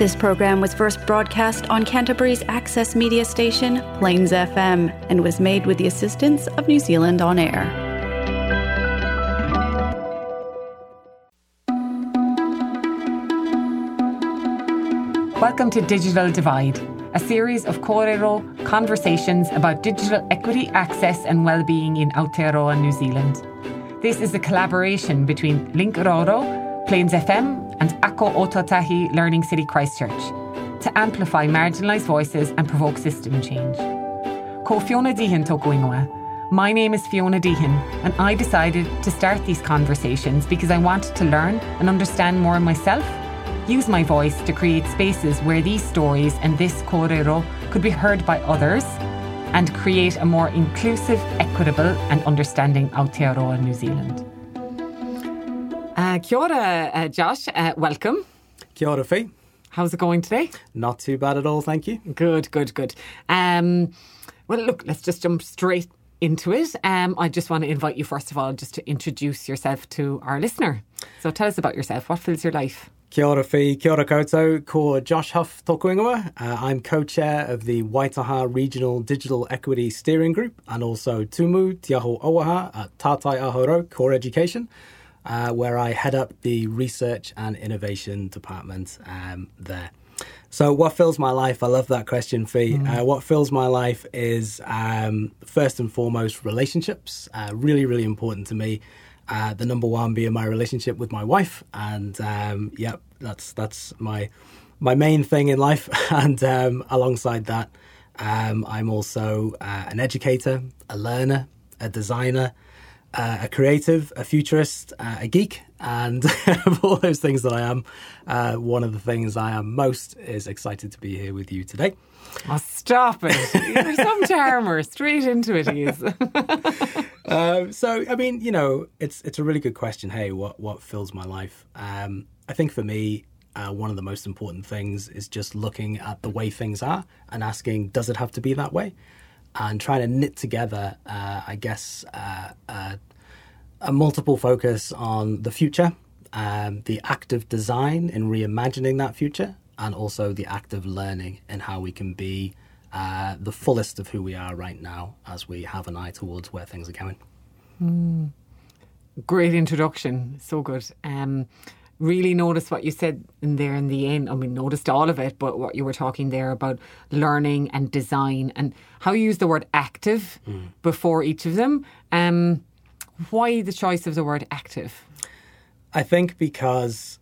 This program was first broadcast on Canterbury's access media station, Plains FM, and was made with the assistance of New Zealand On Air. Welcome to Digital Divide, a series of Kōrero conversations about digital equity, access, and well-being in Aotearoa, New Zealand. This is a collaboration between Link Rourou, Plains FM, and Ako Ōtautahi Learning City Christchurch to amplify marginalised voices and provoke system change. Ko Fiona Deehan Tokuingoa. My name is Fiona Deehan, and I decided to start these conversations because I wanted to learn and understand more myself use my voice to create spaces where these stories and this kōrero could be heard by others and create a more inclusive, equitable and understanding Aotearoa New Zealand. Uh, kia ora, uh, Josh. Uh, welcome. Kia ora, Fee. How's it going today? Not too bad at all, thank you. Good, good, good. Um, well, look, let's just jump straight into it. Um, I just want to invite you, first of all, just to introduce yourself to our listener. So tell us about yourself. What fills your life? Kia ora whi, kia ora koutou, ko Josh Hough tōku ingoa. Uh, I'm co-chair of the Waitaha Regional Digital Equity Steering Group and also Tumu Te Aho Oaha at Tātai Aho Rau Core Education, uh, where I head up the Research and Innovation Department um, there. So, what fills my life? I love that question, Fee. Mm. Uh, what fills my life is um, first and foremost relationships. Uh, really, really important to me. Uh, the number one being my relationship with my wife, and um, yeah, that's that's my my main thing in life. And um, alongside that, um, I'm also uh, an educator, a learner, a designer, uh, a creative, a futurist, uh, a geek, and of all those things that I am, uh, one of the things I am most is excited to be here with you today. Oh, stop it. You're some charmer. Straight into it, he is. um, so, I mean, you know, it's it's a really good question. Hey, what, what fills my life? Um, I think for me, uh, one of the most important things is just looking at the way things are and asking, does it have to be that way? And trying to knit together, uh, I guess, uh, uh a multiple focus on the future, um, the active design in reimagining that future, and also the active learning and how we can be uh, the fullest of who we are right now as we have an eye towards where things are going. Mm. Great introduction. So good. Um, really noticed what you said in there in the end. I mean, noticed all of it, but what you were talking there about learning and design and how you use the word active mm. before each of them. Um, why the choice of the word active? I think because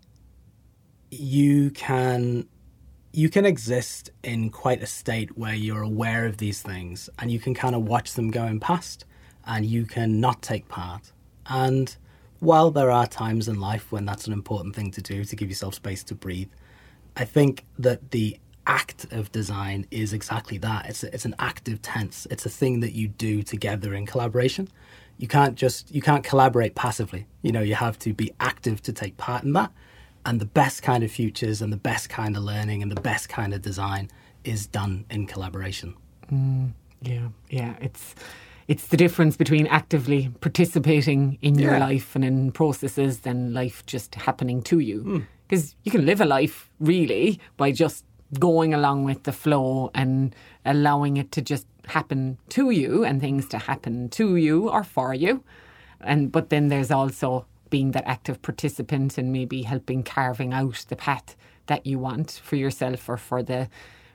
you can you can exist in quite a state where you're aware of these things and you can kind of watch them going past and you can not take part. And while there are times in life when that's an important thing to do to give yourself space to breathe, I think that the act of design is exactly that. It's a, it's an active tense. It's a thing that you do together in collaboration. You can't just you can't collaborate passively. You know, you have to be active to take part in that and the best kind of futures and the best kind of learning and the best kind of design is done in collaboration. Mm, yeah, yeah, it's it's the difference between actively participating in your life and in processes than life just happening to you. Because mm. you can live a life really by just going along with the flow and allowing it to just happen to you and things to happen to you or for you. And but then there's also being that active participant and maybe helping carving out the path that you want for yourself or for the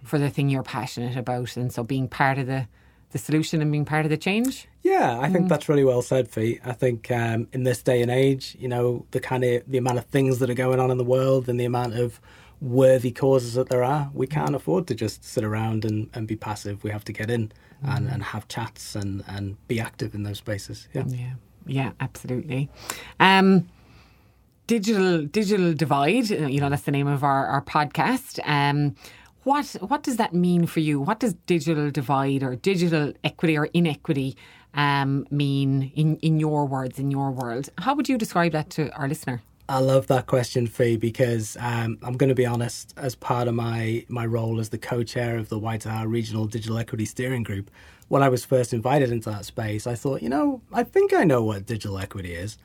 for the thing you're passionate about and so being part of the the solution and being part of the change yeah i think mm. that's really well said Fee. i think um, in this day and age you know the kind of the amount of things that are going on in the world and the amount of worthy causes that there are we can't afford to just sit around and, and be passive we have to get in mm. and, and have chats and, and be active in those spaces yeah yeah yeah, absolutely. Um, digital digital divide. Uh, you know, that's the name of our our podcast. Um, what what does that mean for you? What does digital divide or digital equity or inequity um, mean in in your words in your world? How would you describe that to our listener? I love that question, Fee, because um, I'm going to be honest. As part of my my role as the co-chair of the White Waitaha Regional Digital Equity Steering Group, when I was first invited into that space, I thought, you know, I think I know what digital equity is,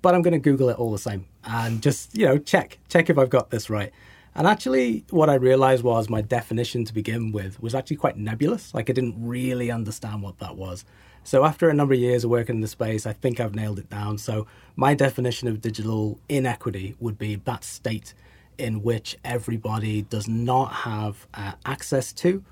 but I'm going to Google it all the same and just, you know, check, check if I've got this right. And actually, what I realized was my definition to begin with was actually quite nebulous. Like, I didn't really understand what that was. So, after a number of years of working in the space, I think I've nailed it down. So, my definition of digital inequity would be that state in which everybody does not have uh, access to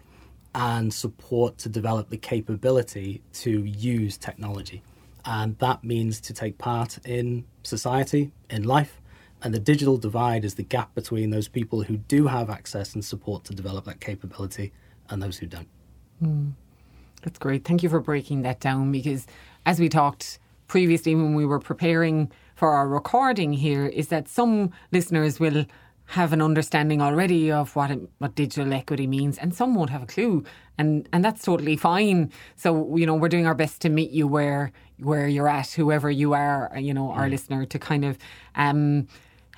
and support to develop the capability to use technology. And that means to take part in society, in life, and the digital divide is the gap between those people who do have access and support to develop that capability and those who don't. Mm. That's great. Thank you for breaking that down because as we talked previously when we were preparing for our recording here, is that some listeners will have an understanding already of what it, what digital equity means, and some won't have a clue, and and that's totally fine. So you know we're doing our best to meet you where where you're at, whoever you are, you know, our mm. listener, to kind of um,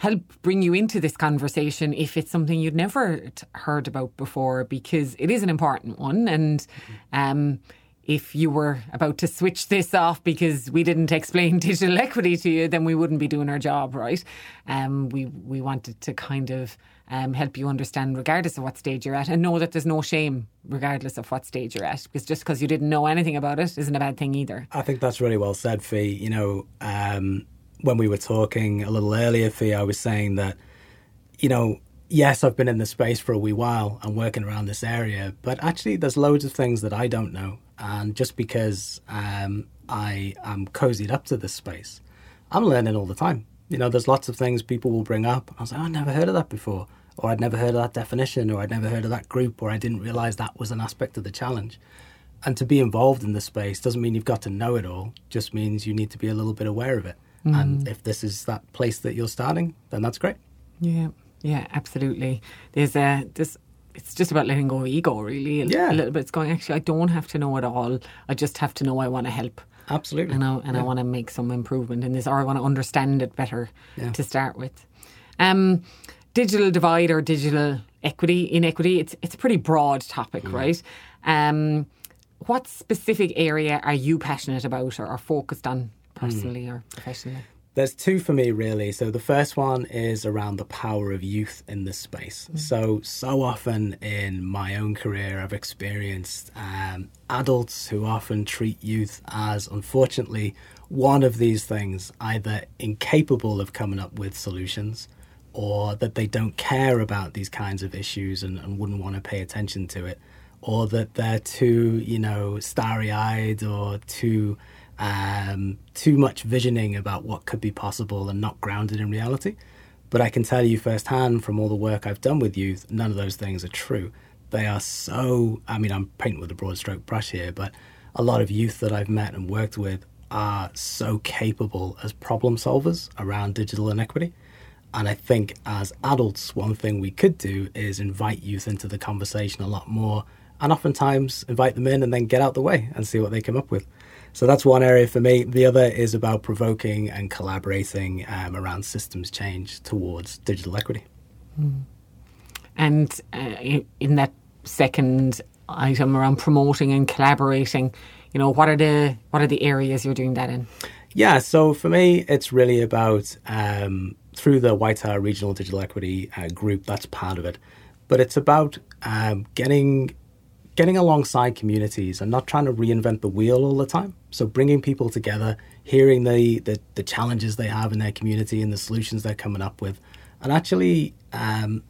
help bring you into this conversation if it's something you'd never heard about before, because it is an important one. And um, if you were about to switch this off because we didn't explain digital equity to you, then we wouldn't be doing our job, right? Um, we we wanted to kind of um, help you understand, regardless of what stage you're at, and know that there's no shame, regardless of what stage you're at, because just because you didn't know anything about it isn't a bad thing either. I think that's really well said, Fee. You know, um, when we were talking a little earlier, Fee, I was saying that, you know, yes, I've been in the space for a wee while and working around this area, but actually, there's loads of things that I don't know. And just because um, I am cozied up to this space, I'm learning all the time. You know, there's lots of things people will bring up. I was like, oh, I never heard of that before, or I'd never heard of that definition, or I'd never heard of that group, or I didn't realize that was an aspect of the challenge. And to be involved in the space doesn't mean you've got to know it all, just means you need to be a little bit aware of it. Mm. And if this is that place that you're starting, then that's great. Yeah, yeah, absolutely. There's a this. It's just about letting go of ego, really. A, yeah. a little bit. It's going. Actually, I don't have to know it all. I just have to know I want to help. Absolutely. And I and yeah. I want to make some improvement in this, or I want to understand it better yeah. to start with. Um, digital divide or digital equity, inequity. It's it's a pretty broad topic, mm. right? Um, what specific area are you passionate about or, or focused on personally mm. or professionally? There's two for me, really. So the first one is around the power of youth in this space. Mm. So, so often in my own career, I've experienced um, adults who often treat youth as, unfortunately, one of these things either incapable of coming up with solutions or that they don't care about these kinds of issues and, and wouldn't want to pay attention to it, or that they're too, you know, starry eyed or too um, too much visioning about what could be possible and not grounded in reality. But I can tell you firsthand from all the work I've done with youth, none of those things are true. They are so, I mean, I'm painting with a broad stroke brush here, but a lot of youth that I've met and worked with are so capable as problem solvers around digital inequity. And I think as adults, one thing we could do is invite youth into the conversation a lot more and oftentimes invite them in and then get out the way and see what they come up with. So that's one area for me. The other is about provoking and collaborating um, around systems change towards digital equity. Mm. And uh, in that second item around promoting and collaborating, you know, what are the what are the areas you're doing that in? Yeah, so for me, it's really about um, through the Waitaha Regional Digital Equity uh, Group. That's part of it, but it's about um, getting getting alongside communities and not trying to reinvent the wheel all the time. So bringing people together, hearing the, the, the challenges they have in their community and the solutions they're coming up with, and actually um,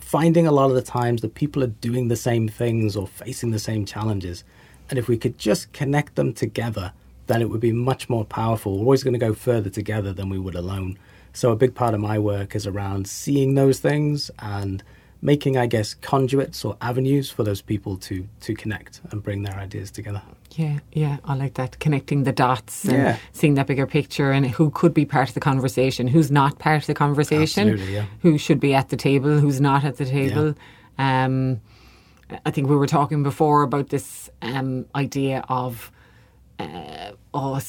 finding a lot of the times that people are doing the same things or facing the same challenges. And if we could just connect them together, then it would be much more powerful. We're always going to go further together than we would alone. So a big part of my work is around seeing those things and making, I guess, conduits or avenues for those people to to connect and bring their ideas together. Yeah, yeah, I like that. Connecting the dots and yeah. seeing that bigger picture and who could be part of the conversation, who's not part of the conversation, yeah. who should be at the table, who's not at the table. Yeah. Um, I think we were talking before about this um, idea of uh, oh,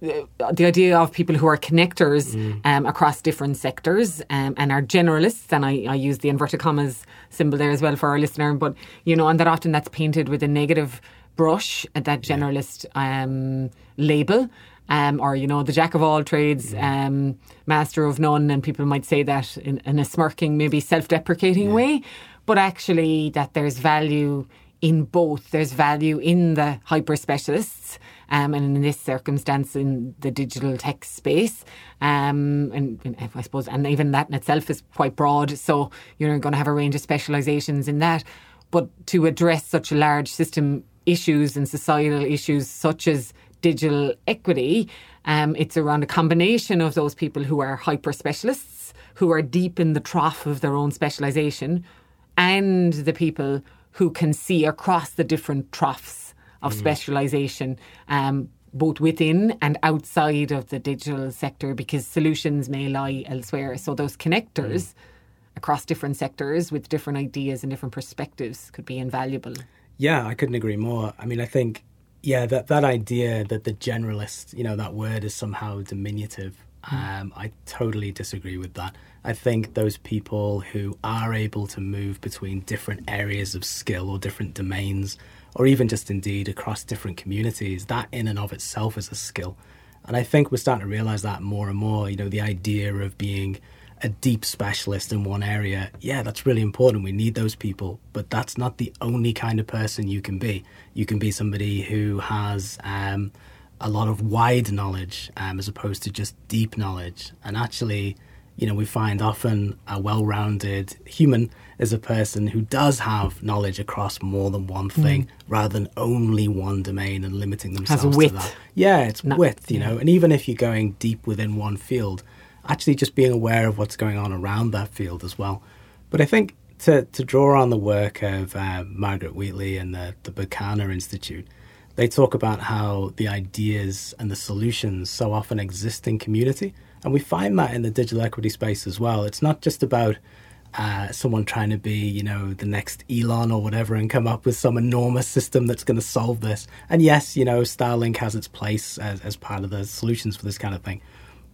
the idea of people who are connectors mm. um, across different sectors um, and are generalists, and I, I, use the inverted commas symbol there as well for our listener, but you know, and that often that's painted with a negative brush, at that generalist um, label. um, or you know, the jack of all trades, um, master of none, and people might say that in, in a smirking, maybe self-deprecating yeah. way, but actually that there's value in both. There's value in the hyper specialists, um, and in this circumstance, in the digital tech space, um, and, and, I suppose, and even that in itself is quite broad. So you're going to have a range of specialisations in that. But to address such large system issues and societal issues such as digital equity, um, it's around a combination of those people who are hyper specialists, who are deep in the trough of their own specialisation, and the people who can see across the different troughs of mm. specialisation. Um, both within and outside of the digital sector because solutions may lie elsewhere. So those connectors mm. across different sectors with different ideas and different perspectives could be invaluable. Yeah, I couldn't agree more. I mean, I think yeah, that that idea that the generalist, you know, that word is somehow diminutive. Mm. Um, I totally disagree with that. I think those people who are able to move between different areas of skill or different domains, or even just indeed across different communities, that in and of itself is a skill. And I think we're starting to realize that more and more. You know, the idea of being a deep specialist in one area, yeah, that's really important. We need those people, but that's not the only kind of person you can be. You can be somebody who has um, a lot of wide knowledge um, as opposed to just deep knowledge. And actually, you know, we find often a well rounded human is a person who does have knowledge across more than one mm. thing mm. rather than only one domain and limiting themselves Has wit. to that. Yeah, it's Not, width, you yeah. know, and even if you're going deep within one field, actually just being aware of what's going on around that field as well. But I think to, to draw on the work of uh, Margaret Wheatley and the, the Berkana Institute, they talk about how the ideas and the solutions so often exist in community and we find that in the digital equity space as well. It's not just about uh, someone trying to be, you know, the next Elon or whatever and come up with some enormous system that's going to solve this. And yes, you know, Starlink has its place as, as part of the solutions for this kind of thing.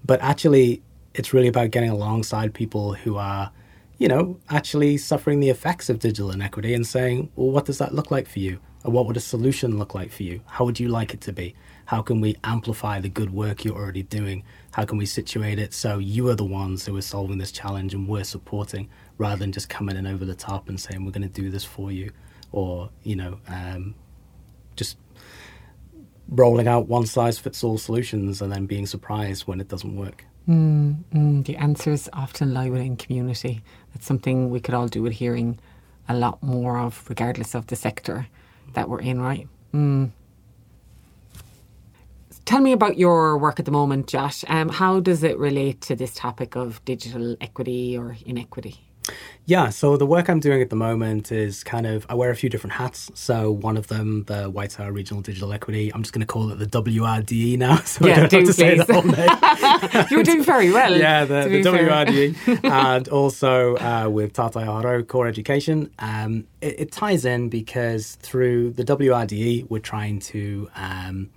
But actually, it's really about getting alongside people who are, you know, actually suffering the effects of digital inequity and saying, well, what does that look like for you? And what would a solution look like for you? How would you like it to be? How can we amplify the good work you're already doing? How can we situate it so you are the ones who are solving this challenge and we're supporting rather than just coming in over the top and saying we're going to do this for you or, you know, um, just rolling out one size fits all solutions and then being surprised when it doesn't work. Mm, mm, the answers often lie within community. That's something we could all do with hearing a lot more of, regardless of the sector that we're in, right? Mm. Tell me about your work at the moment, Josh. Um, how does it relate to this topic of digital equity or inequity? Yeah, so the work I'm doing at the moment is kind of I wear a few different hats. So one of them, the Waitaha Regional Digital Equity, I'm just going to call it the WRDE now. So yeah, I don't do, have to please. say the whole name. You're doing very well. yeah, the, the WRDE, and also uh, with Tātai Aho Rau Core Education. Um, it, it, ties in because through the WRDE, we're trying to, um,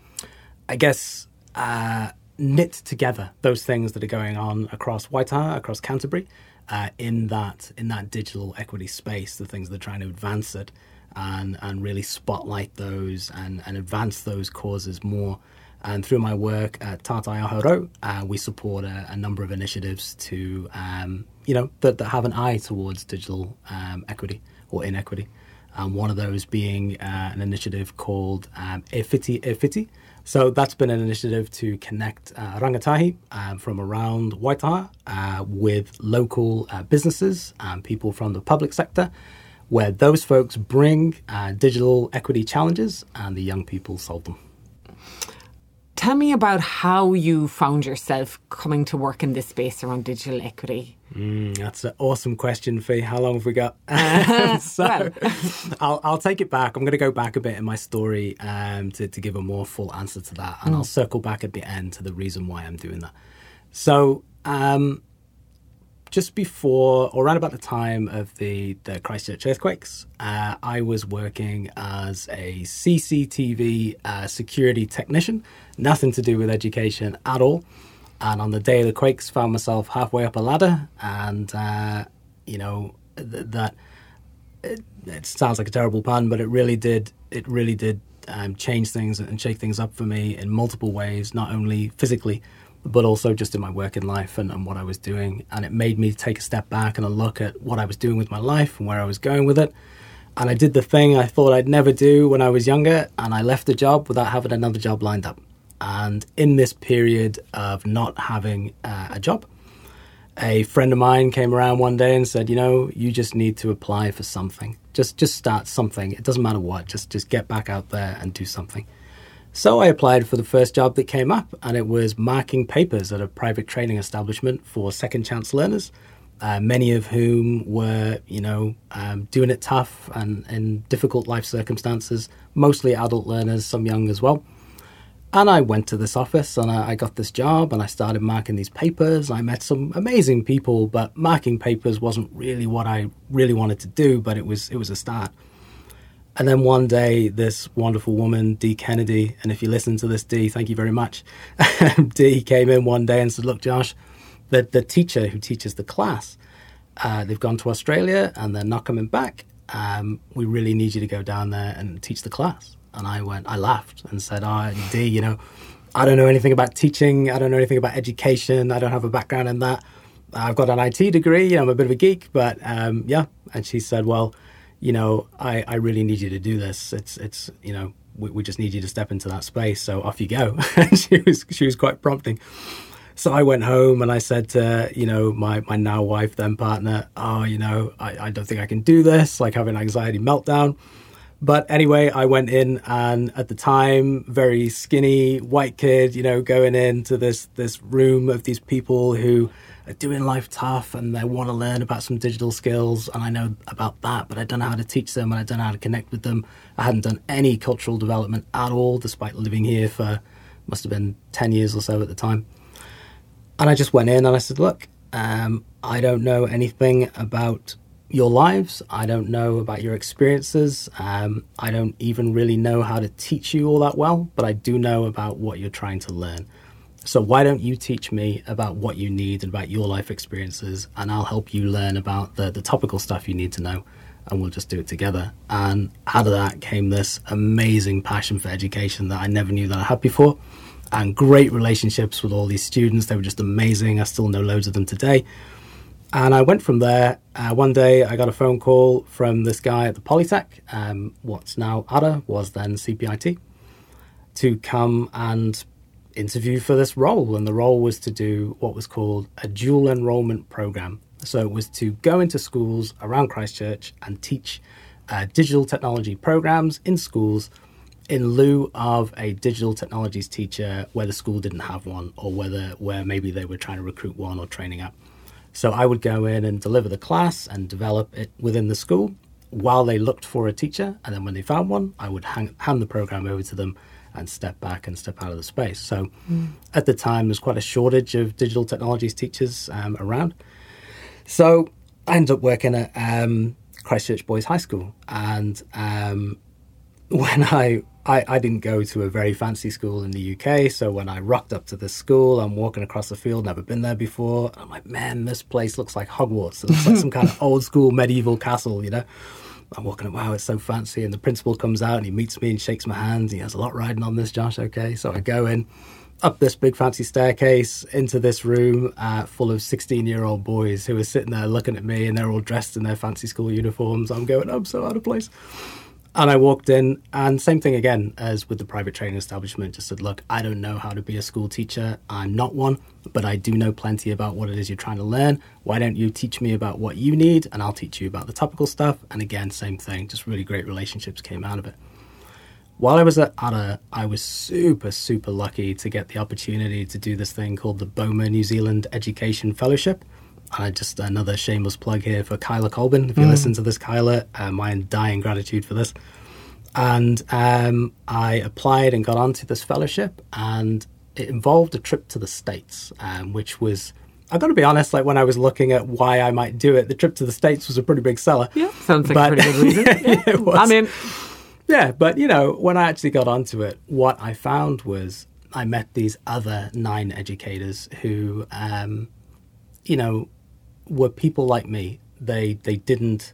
I guess. Uh, knit together those things that are going on across Waitaha, across Canterbury, uh, in that in that digital equity space, the things they're trying to advance it and and really spotlight those and, and advance those causes more. And through my work at Tātai Aho Rau, uh, we support a, a, number of initiatives to, um, you know, that, that have an eye towards digital um, equity or inequity. Um, one of those being uh, an initiative called um, Efiti Efiti, so that's been an initiative to connect uh, rangatahi um, from around Waitaha uh, with local uh, businesses and people from the public sector, where those folks bring uh, digital equity challenges and the young people solve them. Tell me about how you found yourself coming to work in this space around digital equity. Mm, that's an awesome question, Fee. How long have we got? So well. I'll, I'll take it back. I'm going to go back a bit in my story um, to, to give a more full answer to that. And mm. I'll circle back at the end to the reason why I'm doing that. So, um, just before or around about the time of the, the Christchurch earthquakes, uh, I was working as a CCTV uh, security technician, nothing to do with education at all. And on the day of the quakes, found myself halfway up a ladder, and uh, you know th- that it, it, sounds like a terrible pun, but it really did. It really did um, changed things and shake things up for me in multiple ways, not only physically, but also just in my working life and, and what I was doing. And it made me take a step back and a look at what I was doing with my life and where I was going with it. And I did the thing I thought I'd never do when I was younger, and I left the job without having another job lined up. And in this period of not having uh, a job, a friend of mine came around one day and said, "You know, you just need to apply for something. Just just start something. It doesn't matter what. Just just get back out there and do something." So I applied for the first job that came up, and it was marking papers at a private training establishment for second chance learners, uh, many of whom were, you know, um, doing it tough and in difficult life circumstances, mostly adult learners, some young as well. And I went to this office and I, I got this job and I started marking these papers. I met some amazing people, but marking papers wasn't really what I really wanted to do, but it was it was a start. And then one day, this wonderful woman, Dee Kennedy, and if you listen to this, Dee, thank you very much. Dee came in one day and said, Look, Josh, the, the teacher who teaches the class, uh, they've gone to Australia and they're not coming back. Um, we really need you to go down there and teach the class. And I went, I laughed and said, Oh, Dee, you know, I don't know anything about teaching. I don't know anything about education. I don't have a background in that. I've got an IT degree. You know, I'm a bit of a geek, but um, yeah. And she said, Well, you know, I, I really need you to do this. It's, it's, you know, we, we just need you to step into that space. So off you go. she was, she was quite prompting. So I went home and I said to, you know, my, my now wife, then partner, oh, you know, I, I don't think I can do this, like having an anxiety meltdown. But anyway, I went in and at the time, very skinny white kid, you know, going into this, this room of these people who doing life tough and they want to learn about some digital skills. And I know about that, but I don't know how to teach them and I don't know how to connect with them. I hadn't done any cultural development at all, despite living here for must have been 10 years or so at the time. And I just went in and I said, look, um, I don't know anything about your lives. I don't know about your experiences. Um, I don't even really know how to teach you all that well, but I do know about what you're trying to learn. So why don't you teach me about what you need and about your life experiences, and I'll help you learn about the, the topical stuff you need to know, and we'll just do it together. And out of that came this amazing passion for education that I never knew that I had before, and great relationships with all these students. They were just amazing. I still know loads of them today. And I went from there. Uh, one day I got a phone call from this guy at the Polytech, um, what's now Ara, was then CPIT, to come and interview for this role, and the role was to do what was called a dual enrollment program. So it was to go into schools around Christchurch and teach uh, digital technology programs in schools in lieu of a digital technologies teacher where the school didn't have one or whether where maybe they were trying to recruit one or training up. So I would go in and deliver the class and develop it within the school while they looked for a teacher. And then when they found one, I would hang, hand the program over to them and step back and step out of the space. So mm. at the time, there's quite a shortage of digital technologies teachers um, around. So I ended up working at um, Christchurch Boys High School. And um, when I, I, I didn't go to a very fancy school in the UK, so when I rocked up to this school, I'm walking across the field, never been there before. I'm like, man, this place looks like Hogwarts. It looks like some kind of old school medieval castle, you know. I'm walking up, wow, it's so fancy. And the principal comes out and he meets me and shakes my hand. He has a lot riding on this, Josh. Okay. So I go in up this big fancy staircase into this room uh, full of 16 year old boys who are sitting there looking at me and they're all dressed in their fancy school uniforms. I'm going, I'm so out of place. And I walked in, and same thing again as with the private training establishment. Just said, look, I don't know how to be a school teacher. I'm not one, but I do know plenty about what it is you're trying to learn. Why don't you teach me about what you need, and I'll teach you about the topical stuff. And again, same thing. Just really great relationships came out of it. While I was at Ara, I was super, super lucky to get the opportunity to do this thing called the BOMA New Zealand Education Fellowship I just another shameless plug here for Kyla Colbin. If you mm. listen to this, Kyla, uh, my dying gratitude for this. And um, I applied and got onto this fellowship, and it involved a trip to the States, um, which was I've got to be honest, like when I was looking at why I might do it, the trip to the States was a pretty big seller. Yeah, sounds like but, a pretty good reason. yeah, yeah, I mean, yeah, but you know, when I actually got onto it, what I found was I met these other nine educators who, um, you know, were people like me. They they didn't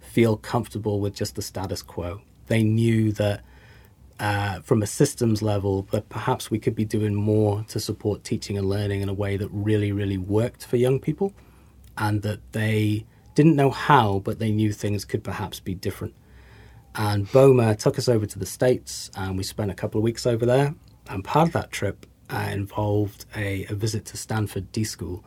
feel comfortable with just the status quo. They knew that uh, from a systems level that perhaps we could be doing more to support teaching and learning in a way that really, really worked for young people and that they didn't know how, but they knew things could perhaps be different. And BOMA took us over to the States and we spent a couple of weeks over there. And part of that trip uh, involved a, a visit to Stanford D School.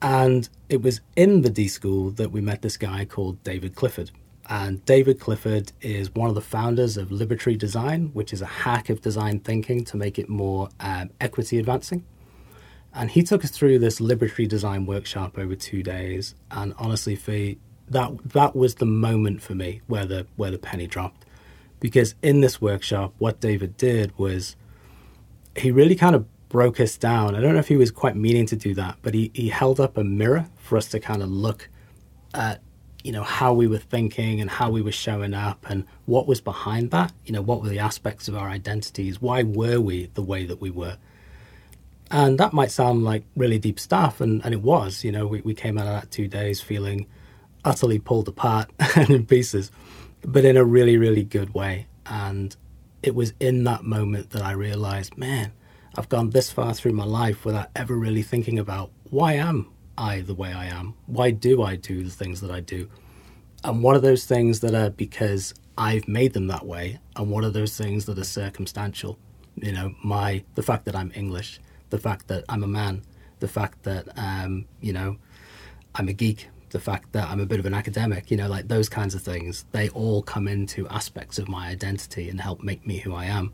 And it was in the D School that we met this guy called David Clifford. And David Clifford is one of the founders of Liberatory Design, which is a hack of design thinking to make it more um, equity advancing. And he took us through this Liberatory Design workshop over two days. And honestly, Fee, that that was the moment for me where the where the penny dropped, because in this workshop, what David did was he really kind of broke us down. I don't know if he was quite meaning to do that, but he, he held up a mirror for us to kind of look at you know how we were thinking and how we were showing up and what was behind that. You know what were the aspects of our identities? Why were we the way that we were? And that might sound like really deep stuff and, and it was. You know we, we came out of that two days feeling utterly pulled apart and in pieces but in a really really good way. And it was in that moment that i realized man i've gone this far through my life without ever really thinking about why am I the way I am? Why do I do the things that I do? And what are those things that are because I've made them that way? And what are those things that are circumstantial? You know, my the fact that I'm English, the fact that I'm a man, the fact that um, you know, I'm a geek, the fact that I'm a bit of an academic, you know, like those kinds of things, they all come into aspects of my identity and help make me who I am.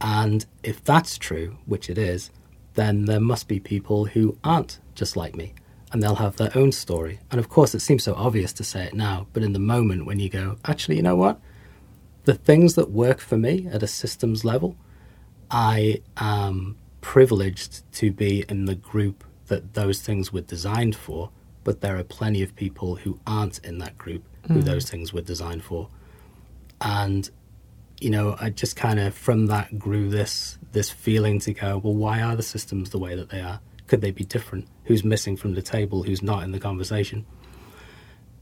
And if that's true, which it is, then there must be people who aren't just like me and they'll have their own story. And of course, it seems so obvious to say it now, but in the moment when you go, actually, you know what? The things that work for me at a systems level, I am privileged to be in the group that those things were designed for, but there are plenty of people who aren't in that group who mm. those things were designed for. And you know, I just kind of from that grew this this feeling to go, well, why are the systems the way that they are? Could they be different? Who's missing from the table? Who's not in the conversation?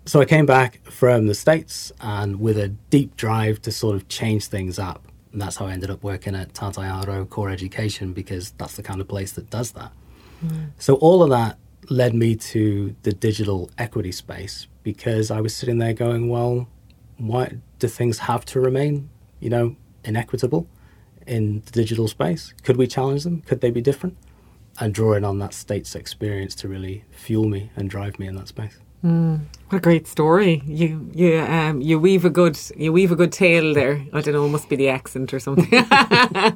So I came back from the States and with a deep drive to sort of change things up. And that's how I ended up working at Tātai Aho Core Education because that's the kind of place that does that. Mm. So all of that led me to the digital equity space because I was sitting there going, well, why do things have to remain you know, inequitable in the digital space? Could we challenge them? Could they be different? And drawing on that state's experience to really fuel me and drive me in that space. Mm, what a great story! You you um you weave a good you weave a good tale there. I don't know, it must be the accent or something. yeah,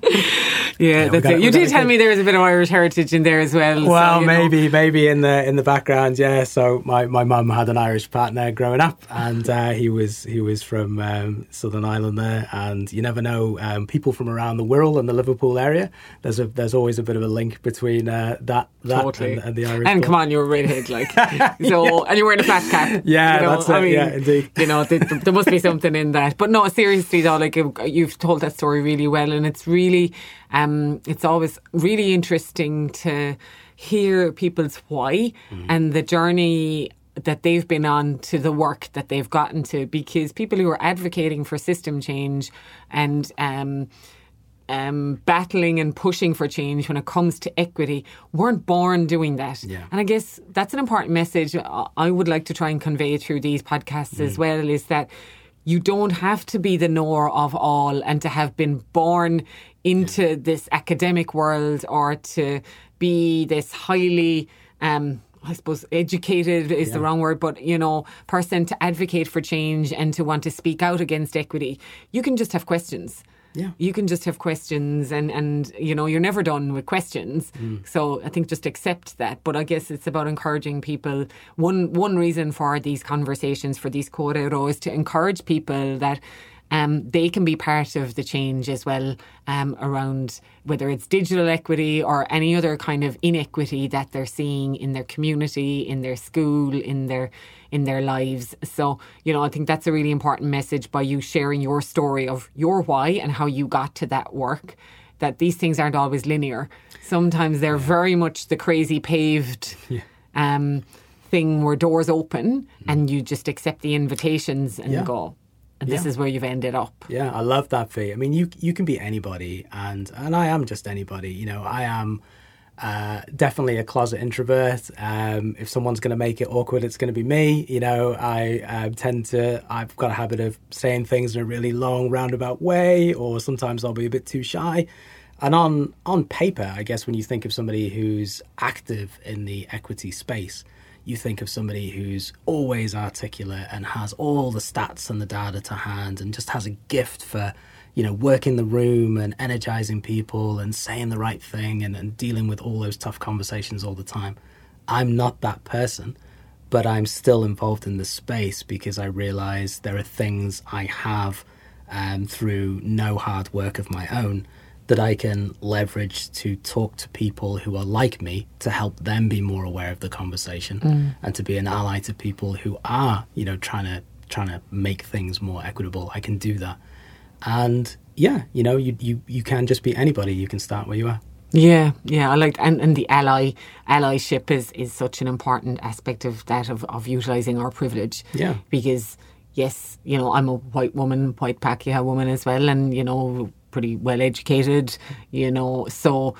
yeah that's it. You did tell me there was a bit of Irish heritage in there as well. Well, so, maybe know. maybe in the in the background, yeah. So my my mum had an Irish partner growing up, and uh, he was he was from um, Southern Ireland there, and you never know um, people from around the world and the Liverpool area. There's a there's always a bit of a link between uh, that that totally. and, and, the Irish. And come on, you were redhead like so, yeah. and you were wearing a flat cap. Yeah, you know, that's I. Mean, yeah, indeed. You know, there, there, must be something in that. But no, seriously though, like you've told that story really well, and it's really, um, it's always really interesting to hear people's why mm. and the journey that they've been on to the work that they've gotten to because people who are advocating for system change and um, um, battling and pushing for change when it comes to equity weren't born doing that. Yeah. And I guess that's an important message I would like to try and convey through these podcasts mm. as well is that you don't have to be the knower of all and to have been born into yeah. this academic world or to be this highly um, I suppose educated is yeah. the wrong word, but you know, person to advocate for change and to want to speak out against equity. You can just have questions. Yeah. You can just have questions and, and you know, you're never done with questions. Mm. So I think just accept that. But I guess it's about encouraging people. One one reason for these conversations, for these kōrero, is to encourage people that um, they can be part of the change as well um, around whether it's digital equity or any other kind of inequity that they're seeing in their community, in their school, in their in their lives. So, you know, I think that's a really important message by you sharing your story of your why and how you got to that work. That these things aren't always linear. Sometimes they're very much the crazy paved yeah. um, thing where doors open mm. and you just accept the invitations and yeah. go. And this Yeah. is where you've ended up. Yeah, I love that fee. I mean, you you can be anybody, and and I am just anybody. You know, I am uh, definitely a closet introvert. Um, if someone's going to make it awkward, it's going to be me. You know, I uh, tend to. I've got a habit of saying things in a really long, roundabout way, or sometimes I'll be a bit too shy. And on on paper, I guess when you think of somebody who's active in the equity space, you think of somebody who's always articulate and has all the stats and the data to hand and just has a gift for you know working the room and energizing people and saying the right thing and, and dealing with all those tough conversations all the time. I'm not that person but i'm still involved in the space because i realize there are things i have um, through no hard work of my own that I can leverage to talk to people who are like me to help them be more aware of the conversation mm. and to be an ally to people who are, you know, trying to trying to make things more equitable. I can do that. And yeah, you know, you you, you can just be anybody. You can start where you are. Yeah, yeah, I like and, and the ally allyship is is such an important aspect of that of, of utilizing our privilege. Yeah. Because yes, you know, I'm a white woman, white Pakeha woman as well, and you know, pretty well educated, you know. So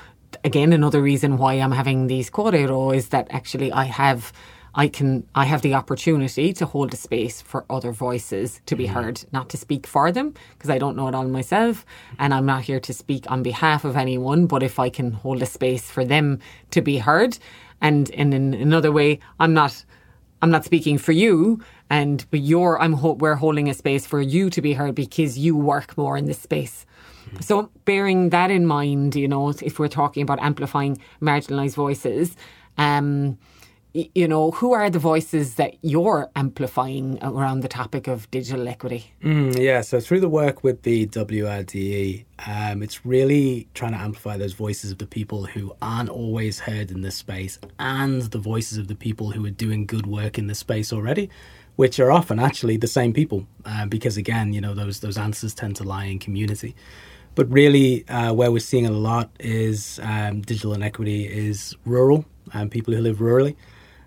again, another reason why I'm having these korero is that actually I have I can I have the opportunity to hold a space for other voices to be mm-hmm. heard, not to speak for them because I don't know it all myself, and I'm not here to speak on behalf of anyone. But if I can hold a space for them to be heard, and, and in another way, I'm not I'm not speaking for you, and but you're I'm ho- we're holding a space for you to be heard because you work more in this space. So bearing that in mind, you know, if we're talking about amplifying marginalised voices, um, you know, who are the voices that you're amplifying around the topic of digital equity? Mm, yeah, so through the work with the WRDE, um, it's really trying to amplify those voices of the people who aren't always heard in this space and the voices of the people who are doing good work in this space already, which are often actually the same people, uh, because again, you know, those those answers tend to lie in community. But really, uh, where we're seeing a lot is um, digital inequity is rural and people who live rurally,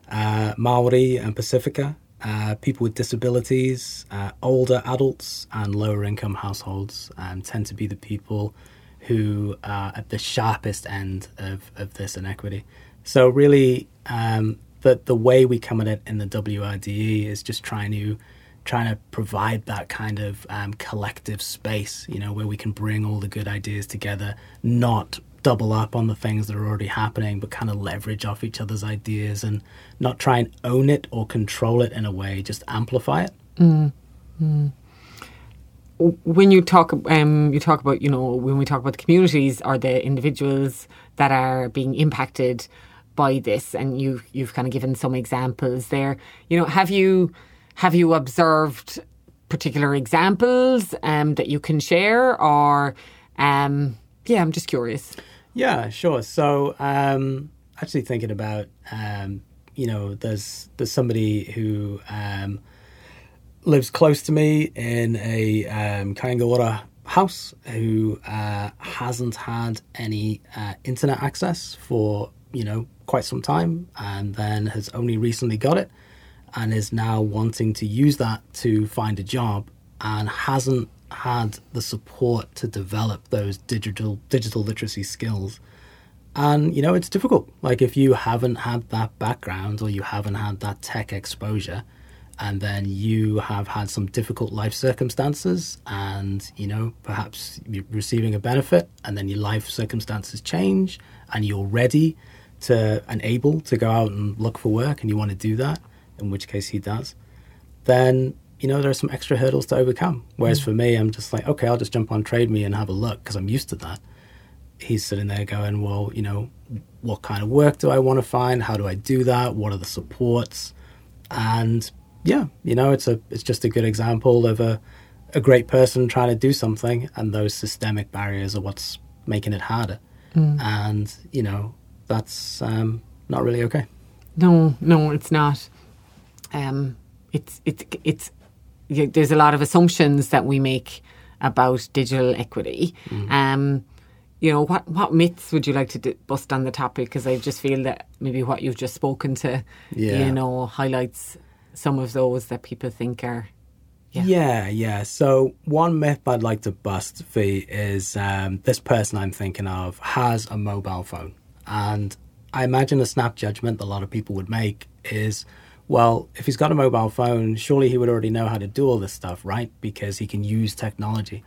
uh, Maori and Pacifica, uh, people with disabilities, uh, older adults, and lower income households um, tend to be the people who are at the sharpest end of, of this inequity. So, really, um, the way we come at it in the WRDE is just trying to trying to provide that kind of um, collective space, you know, where we can bring all the good ideas together, not double up on the things that are already happening, but kind of leverage off each other's ideas and not try and own it or control it in a way, just amplify it. when you talk um, you talk about you know when we talk about the communities or the individuals that are being impacted by this? And you you've kind of given some examples there. You know have you have you observed particular examples um, that you can share or um, yeah i'm just curious Yeah, sure. So, um, actually thinking about, um, you know, there's there's somebody who um, lives close to me in a um, house who uh, hasn't had any uh, internet access for you know quite some time, and then has only recently got it, and is now wanting to use that to find a job, and hasn't had the support to develop those digital digital literacy skills. And you know it's difficult. Like if you haven't had that background or you haven't had that tech exposure and then you have had some difficult life circumstances and you know perhaps you're receiving a benefit and then your life circumstances change and you're ready to and able to go out and look for work and you want to do that in which case he does then you know there are some extra hurdles to overcome whereas for me i'm just like okay i'll just jump on trade me and have a look because i'm used to that he's sitting there going, well, you know, what kind of work do I want to find? How do I do that? What are the supports? And yeah, you know, it's a it's just a good example of a a great person trying to do something, and those systemic barriers are what's making it harder. And you know, that's um, not really okay. No, no, it's not. Um, it's it's it's. yeah, There's a lot of assumptions that we make about digital equity. Um, you know, what what myths would you like to d- bust on the topic? Because I just feel that maybe what you've just spoken to, Yeah. you know, highlights some of those that people think are Yeah. Yeah, yeah. So one myth I'd like to bust, Fee, is um, this person I'm thinking of has a mobile phone. And I imagine a snap judgment that a lot of people would make is, well, if he's got a mobile phone, surely he would already know how to do all this stuff, right? Because he can use technology.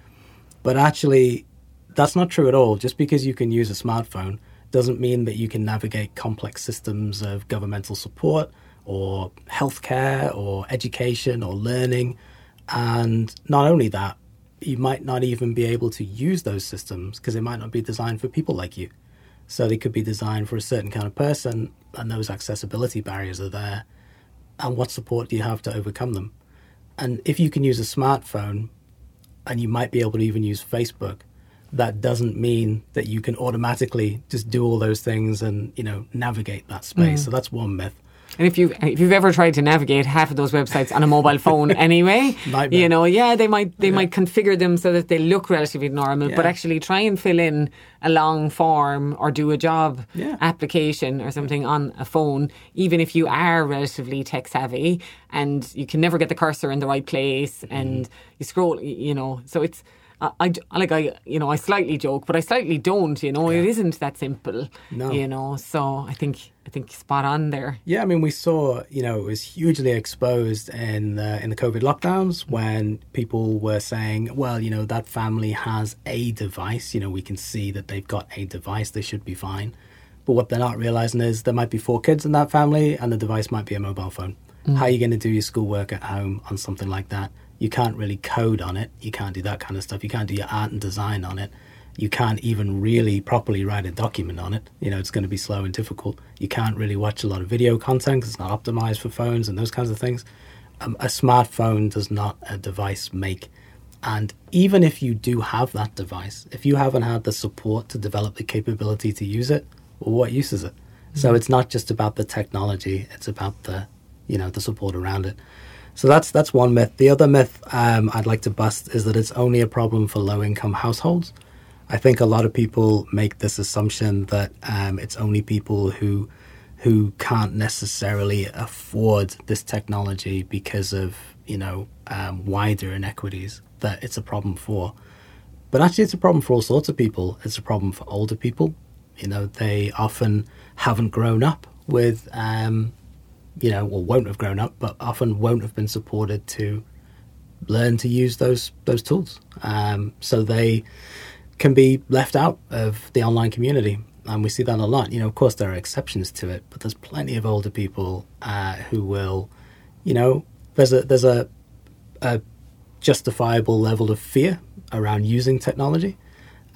But actually, that's not true at all. Just because you can use a smartphone doesn't mean that you can navigate complex systems of governmental support or healthcare or education or learning. And not only that, you might not even be able to use those systems because they might not be designed for people like you. So they could be designed for a certain kind of person, and those accessibility barriers are there. And what support do you have to overcome them? And if you can use a smartphone, and you might be able to even use Facebook, that doesn't mean that you can automatically just do all those things and you know navigate that space. Mm. So that's one myth. And if you if you've ever tried to navigate half of those websites on a mobile phone anyway, Nightmare. you know, yeah, they might they might configure them so that they look relatively normal, but actually try and fill in a long form or do a job Yeah. application or something on a phone, even if you are relatively tech savvy and you can never get the cursor in the right place and mm-hmm. you scroll, you know, so it's. I, I like I you know I slightly joke, but I slightly don't. You know, it isn't that simple. No. You know, so I think I think spot on there. Yeah, I mean, we saw, you know, it was hugely exposed in the, in the COVID lockdowns when people were saying, well, you know, that family has a device. You know, we can see that they've got a device. They should be fine. But what they're not realizing is there might be four kids in that family and the device might be a mobile phone. How are you going to do your schoolwork at home on something like that? You can't really code on it. You can't do that kind of stuff. You can't do your art and design on it. You can't even really properly write a document on it. You know, it's going to be slow and difficult. You can't really watch a lot of video content because it's not optimized for phones and those kinds of things. Um, a smartphone does not a device make. And even if you do have that device, if you haven't had the support to develop the capability to use it, well, what use is it? So it's not just about the technology; it's about the, you know, the support around it. So that's that's one myth. The other myth um, I'd like to bust is that it's only a problem for low-income households. I think a lot of people make this assumption that um, it's only people who who can't necessarily afford this technology because of you know um, wider inequities that it's a problem for. But actually, it's a problem for all sorts of people. It's a problem for older people. You know, they often haven't grown up with, um, you know, or won't have grown up, but often won't have been supported to learn to use those those tools. Um, so they can be left out of the online community, and we see that a lot. You know, of course, there are exceptions to it, but there's plenty of older people uh, who will, you know, there's a there's a, a justifiable level of fear around using technology,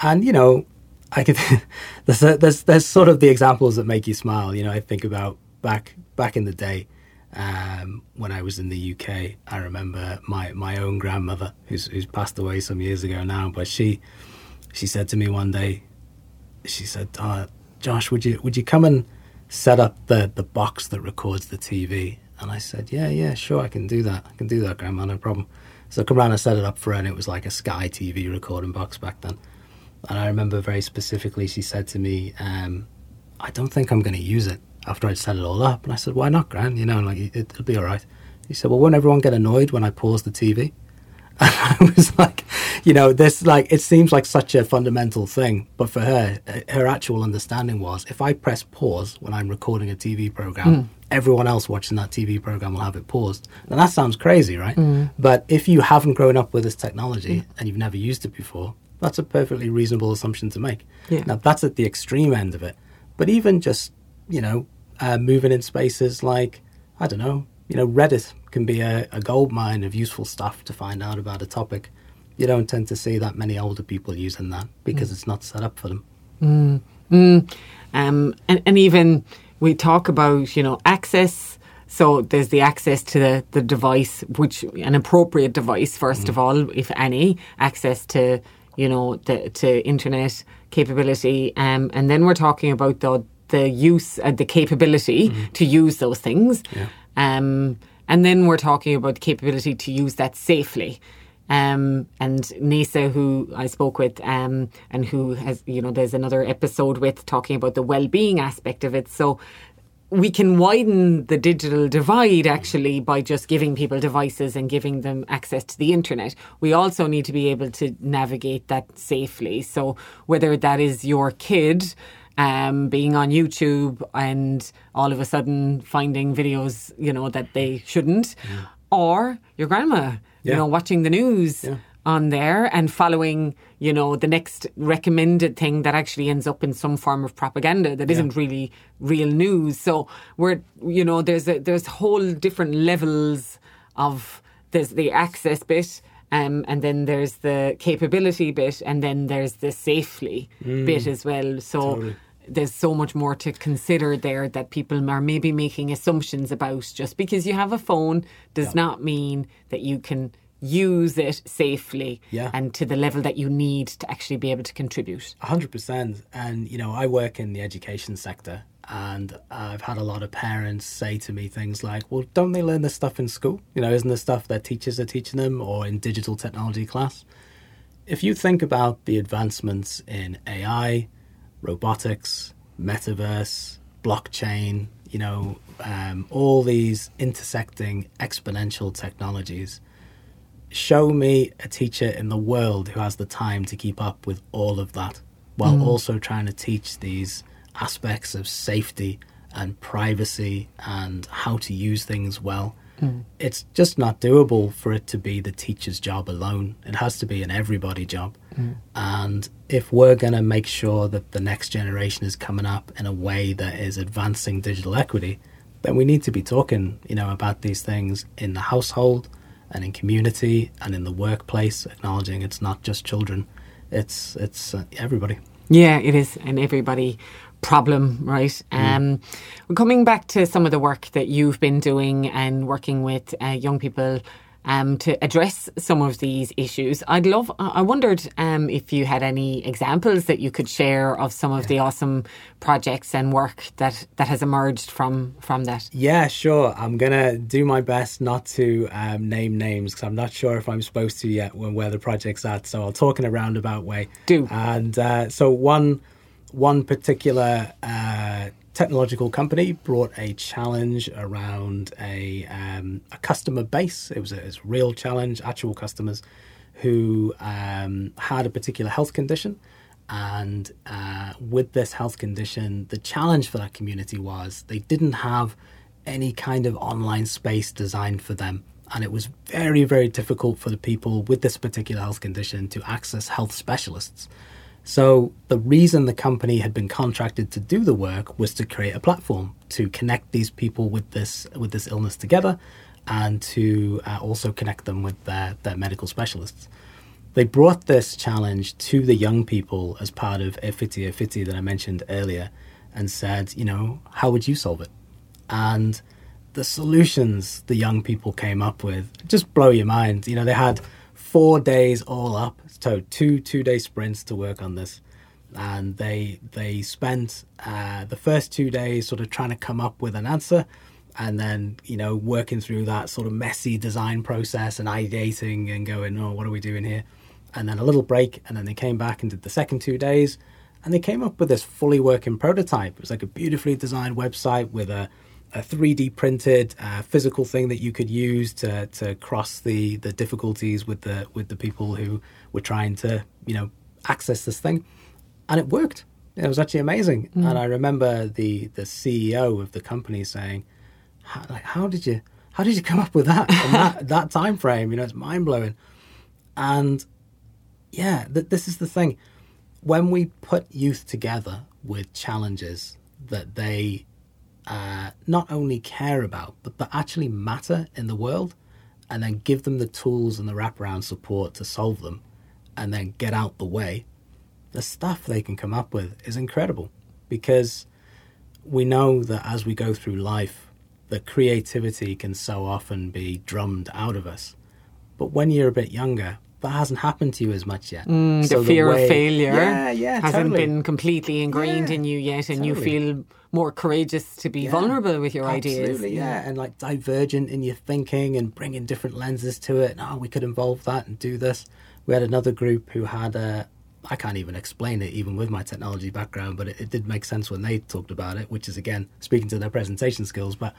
and you know, I could there's a, there's there's sort of the examples that make you smile. You know, I think about back back in the day um, when I was in the UK. I remember my my own grandmother, who's who's passed away some years ago now, but she she said to me one day, she said, uh, "Josh, would you would you come and set up the the box that records the TV?" And I said, "Yeah, yeah, sure, I can do that. I can do that, Grandma, no problem." So I come and set it up for her, and it was like a Sky TV recording box back then. And I remember very specifically, she said to me, um, "I don't think I'm going to use it." After I'd set it all up, and I said, "Why not, Gran? You know, like it, it'll be all right." He said, "Well, won't everyone get annoyed when I pause the TV?" And I was like, you know, this like it seems like such a fundamental thing, but for her, uh, her actual understanding was if I press pause when I'm recording a TV program, hmm. everyone else watching that TV program will have it paused. Now that sounds crazy, right? Hmm. But if you haven't grown up with this technology hmm. and you've never used it before, that's a perfectly reasonable assumption to make. Yeah. Now that's at the extreme end of it, but even just you know, uh, moving in spaces like I don't know, you know, Reddit can be a, a gold mine of useful stuff to find out about a topic. You don't tend to see that many older people using that because it's not set up for them. Um, and, and even we talk about, you know, access. So there's the access to the, the device, which an appropriate device, 1st of all, if any, access to, you know, the, to internet capability. Um, and then we're talking about the, the use, uh, the capability to use those things. Um, and then we're talking about the capability to use that safely. Um, and Nisa, who I spoke with, um, and who has, you know, there's another episode with talking about the well-being aspect of it. So we can widen the digital divide actually by just giving people devices and giving them access to the internet. We also need to be able to navigate that safely. So whether that is your kid um, being on YouTube and all of a sudden finding videos, you know, that they shouldn't, or your grandma, yeah. you know, watching the news. Yeah on there and following, you know, the next recommended thing that actually ends up in some form of propaganda that not really real news. So we're, you know, there's a, there's whole different levels of there's the access bit. Um, and then there's the capability bit, and then there's the safely mm. bit as well. So totally there's so much more to consider there that people are maybe making assumptions about. Just because you have a phone does yeah. not mean that you can use it safely yeah. and to the level that you need to actually be able to contribute. 100%. And, you know, I work in the education sector and I've had a lot of parents say to me things like, well, don't they learn this stuff in school? You know, isn't this stuff their teachers are teaching them or in digital technology class? If you think about the advancements in AI, robotics, metaverse, blockchain, you know, um, all these intersecting exponential technologies, show me a teacher in the world who has the time to keep up with all of that while mm. also trying to teach these aspects of safety and privacy and how to use things well. Mm. It's just not doable for it to be the teacher's job alone. It has to be an everybody job. Mm. And if we're going to make sure that the next generation is coming up in a way that is advancing digital equity, then we need to be talking, you know, about these things in the household, and in community and in the workplace, acknowledging it's not just children, it's it's uh, everybody. Yeah, it is an everybody problem, right? Um, Mm. Um, coming back to some of the work that you've been doing and working with uh, young people um, to address some of these issues. I'd love, I wondered um, if you had any examples that you could share of some of the awesome projects and work that, that has emerged from, from that. Yeah, sure. I'm going to do my best not to um, name names because I'm not sure if I'm supposed to yet when where the project's at. So I'll talk in a roundabout way. Do. And uh, so one, one particular uh, technological company brought a challenge around a, um, a customer base. It was, a, it was, a, real challenge, actual customers who um, had a particular health condition. And uh, with this health condition, the challenge for that community was they didn't have any kind of online space designed for them. And it was very, very difficult for the people with this particular health condition to access health specialists. So the reason the company had been contracted to do the work was to create a platform to connect these people with this with this illness together, and to uh, also connect them with their their medical specialists. They brought this challenge to the young people as part of Efiti Efiti that I mentioned earlier, and said, you know, how would you solve it? And the solutions the young people came up with just blow your mind. You know, they had four days all up, so two two day sprints to work on this, and they they spent uh, the first two days sort of trying to come up with an answer, and then you know working through that sort of messy design process and ideating and going, oh, what are we doing here? And then a little break, and then they came back and did the second two days, and they came up with this fully working prototype. It was like a beautifully designed website with a a 3D printed uh, physical thing that you could use to, to cross the, the difficulties with the with the people who were trying to you know access this thing, and it worked. It was actually amazing. Mm. And I remember the the CEO of the company saying, how, "Like, how did you how did you come up with that in that that time frame? You know, it's mind blowing." And yeah, th- this is the thing. When we put youth together with challenges that they uh, not only care about, but that actually matter in the world, and then give them the tools and the wraparound support to solve them, and then get out the way, the stuff they can come up with is incredible. Because we know that as we go through life, the creativity can so often be drummed out of us. But when you're a bit younger, that hasn't happened to you as much yet. Mm, so the fear the way, of failure yeah, yeah, hasn't totally. been completely ingrained yeah, in you yet, and totally. you feel more courageous to be vulnerable with your absolutely, ideas. Absolutely, yeah. and like divergent in your thinking and bringing different lenses to it. And, Oh, we could involve that and do this. We had another group who had a I can't even explain it, even with my technology background, but it, it did make sense when they talked about it, which is again speaking to their presentation skills. But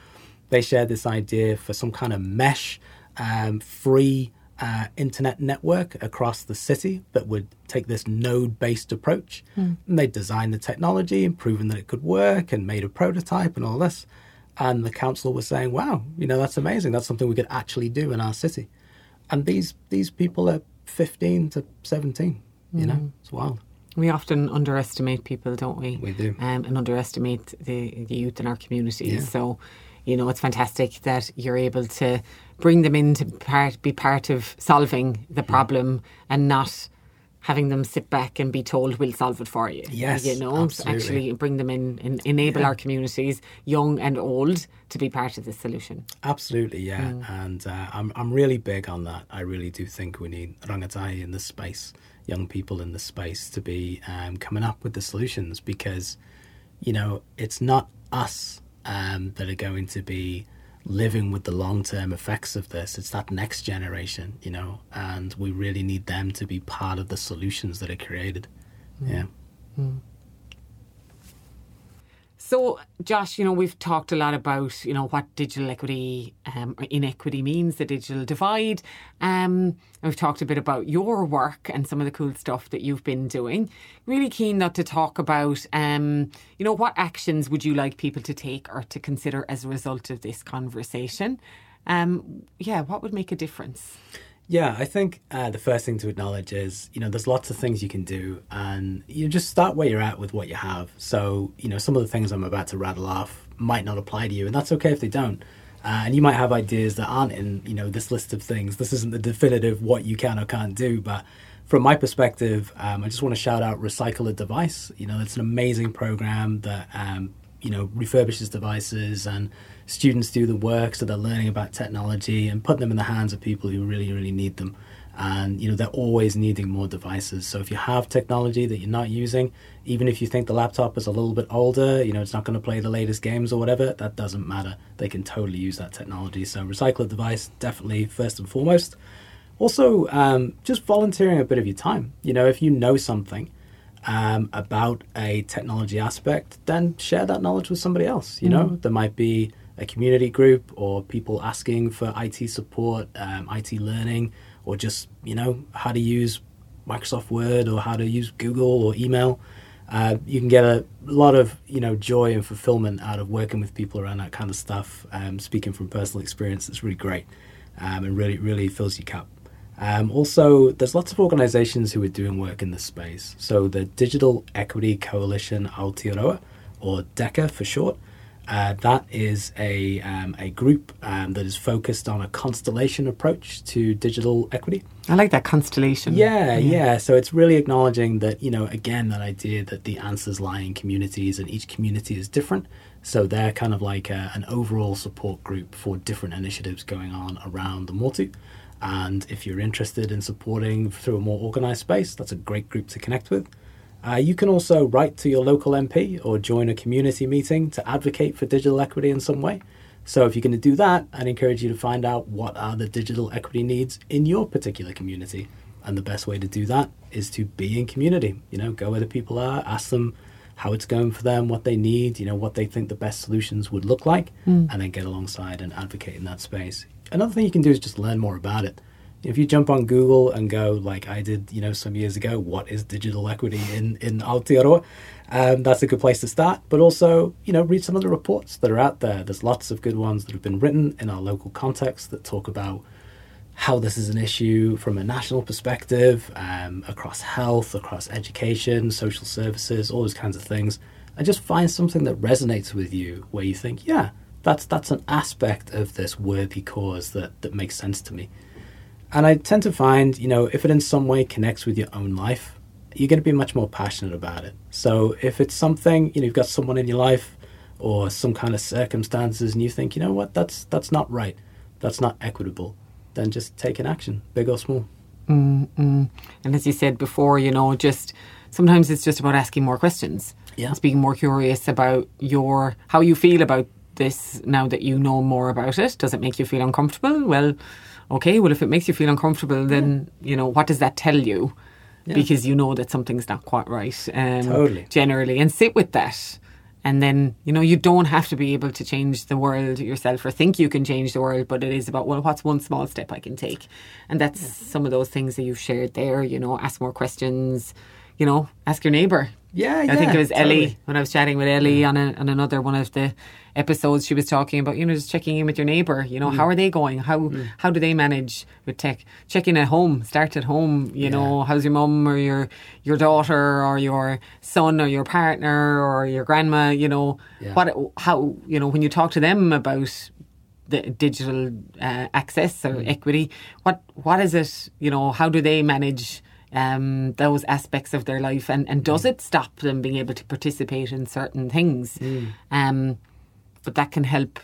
they shared this idea for some kind of mesh, um, free uh, internet network across the city that would take this node based approach. Mm. And they designed the technology and proven that it could work and made a prototype and all this. And the council was saying, wow, you know, that's amazing. That's something we could actually do in our city. And these, these people are 15 to 17, you mm. know, it's wild. We often underestimate people, don't we? We do. Um, and underestimate the, the youth in our communities. Yeah. So, you know, it's fantastic that you're able to bring them in to part, be part of solving the problem and not having them sit back and be told we'll solve it for you. Yes, you know, absolutely. actually bring them in and enable yeah. our communities, young and old, to be part of the solution. Absolutely, yeah. Mm. And uh, I'm I'm really big on that. I really do think we need rangatahi in this space, young people in the space, to be um, coming up with the solutions because, you know, it's not us um, that are going to be living with the long term effects of this. It's that next generation, you know, and we really need them to be part of the solutions that are created. Mm. Yeah. Mm. So, Josh, you know, we've talked a lot about, you know, what digital equity um, or inequity means, the digital divide. Um, we've talked a bit about your work and some of the cool stuff that you've been doing. Really keen not to talk about, um, you know, what actions would you like people to take or to consider as a result of this conversation? Um, yeah, what would make a difference? Yeah, I think uh, the first thing to acknowledge is, you know, there's lots of things you can do, and you just start where you're at with what you have. So, you know, some of the things I'm about to rattle off might not apply to you, and that's okay if they don't. Uh, and you might have ideas that aren't in, you know, this list of things. This isn't the definitive what you can or can't do, but from my perspective, um, I just want to shout out Recycle a Device. You know, it's an amazing program that, um, you know, refurbishes devices and students do the work, so they're learning about technology and put them in the hands of people who really, really need them. And you know they're always needing more devices. So if you have technology that you're not using, even if you think the laptop is a little bit older, you know it's not going to play the latest games or whatever, that doesn't matter. They can totally use that technology. So recycle a device definitely first and foremost. Also, um, just volunteering a bit of your time. You know, if you know something um, about a technology aspect, then share that knowledge with somebody else. You mm. know, there might be a community group or people asking for IT support, um, IT learning, or just you know how to use Microsoft Word or how to use Google or email. Uh, you can get a lot of you know joy and fulfillment out of working with people around that kind of stuff. Um, speaking from personal experience, it's really great um, and really really fills your cup. Um, also, there's lots of organizations who are doing work in this space. So the Digital Equity Coalition Aotearoa, or DECA for short, uh, that is a, um, a group um, that is focused on a constellation approach to digital equity. I like that constellation. Yeah, yeah, yeah, So it's really acknowledging that, you know, again, that idea that the answers lie in communities and each community is different. So they're kind of like a, an overall support group for different initiatives going on around the Motu. And if you're interested in supporting through a more organized space, that's a great group to connect with. Uh, you can also write to your local MP or join a community meeting to advocate for digital equity in some way. So, if you're going to do that, I'd encourage you to find out what are the digital equity needs in your particular community. And the best way to do that is to be in community. You know, go where the people are, ask them how it's going for them, what they need, you know, what they think the best solutions would look like, mm. and then get alongside and advocate in that space. Another thing you can do is just learn more about it if you jump on Google and go like I did, you know, some years ago, what is digital equity in in Aotearoa? Um, that's a good place to start. But also, you know, read some of the reports that are out there. There's lots of good ones that have been written in our local context that talk about how this is an issue from a national perspective, um, across health, across education, social services, all those kinds of things. And just find something that resonates with you, where you think, yeah, that's that's an aspect of this worthy cause that that makes sense to me. And I tend to find, you know, if it in some way connects with your own life, you're going to be much more passionate about it. So if it's something, you know, you've got someone in your life or some kind of circumstances and you think, you know what, that's that's not right, that's not equitable, then just take an action, big or small. Mm-mm. And as you said before, you know, just sometimes it's just about asking more questions. Yeah. It's being more curious about your how you feel about this now that you know more about it. Does it make you feel uncomfortable? Well, okay, well, if it makes you feel uncomfortable, then, you know, what does that tell you? because you know that something's not quite right. Um, Totally. Generally, and sit with that. And then, you know, you don't have to be able to change the world yourself or think you can change the world, but it is about, well, what's one small step I can take? And that's some of those things that you've shared there, you know, ask more questions, you know, ask your neighbour. Yeah, I think it was Ellie when I was chatting with Ellie on, a, on another one of the episodes. She was talking about you know just checking in with your neighbour. You know how are they going? How how do they manage with tech? Checking at home. Start at home. You know how's your mum or your your daughter or your son or your partner or your grandma? You know Yeah. what how you know when you talk to them about the digital uh, access or equity. What what is it? You know, how do they manage um, those aspects of their life, and and does it stop them being able to participate in certain things? Um, but that can help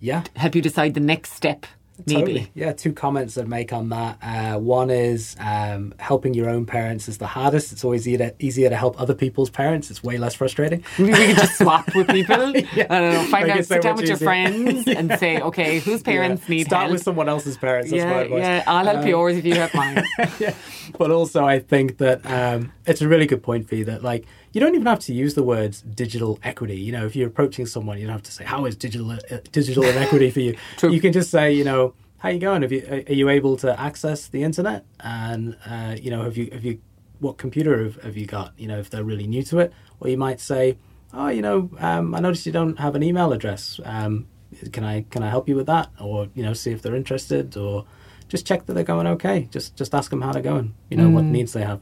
Yeah. help you decide the next step, maybe. Totally. Yeah, two comments I'd make on that. Uh, one is um, helping your own parents is the hardest. It's always easier, easier to help other people's parents. It's way less frustrating. Maybe we could just swap with people. Yeah. I don't know. Find Make out, so sit down with your friends and say, okay, whose parents Yeah. need Start help? with someone else's parents. That's yeah, yeah. I'll help Um, yours if you help mine. yeah. But also, I think that um, it's a really good point for you that, like, you don't even have to use the words digital equity. You know, if you're approaching someone, you don't have to say, "How is digital uh, digital inequity for you?" True. You can just say, you know, "How you going? Have you are are you able to access the internet?" And uh, you know, have you have you what computer have, have you got? You know, if they're really new to it, or you might say, "Oh, you know, um, I noticed you don't have an email address. Um, can I can I help you with that?" Or you know, see if they're interested, or just check that they're going okay. Just just ask them how they're going. You know what needs they have.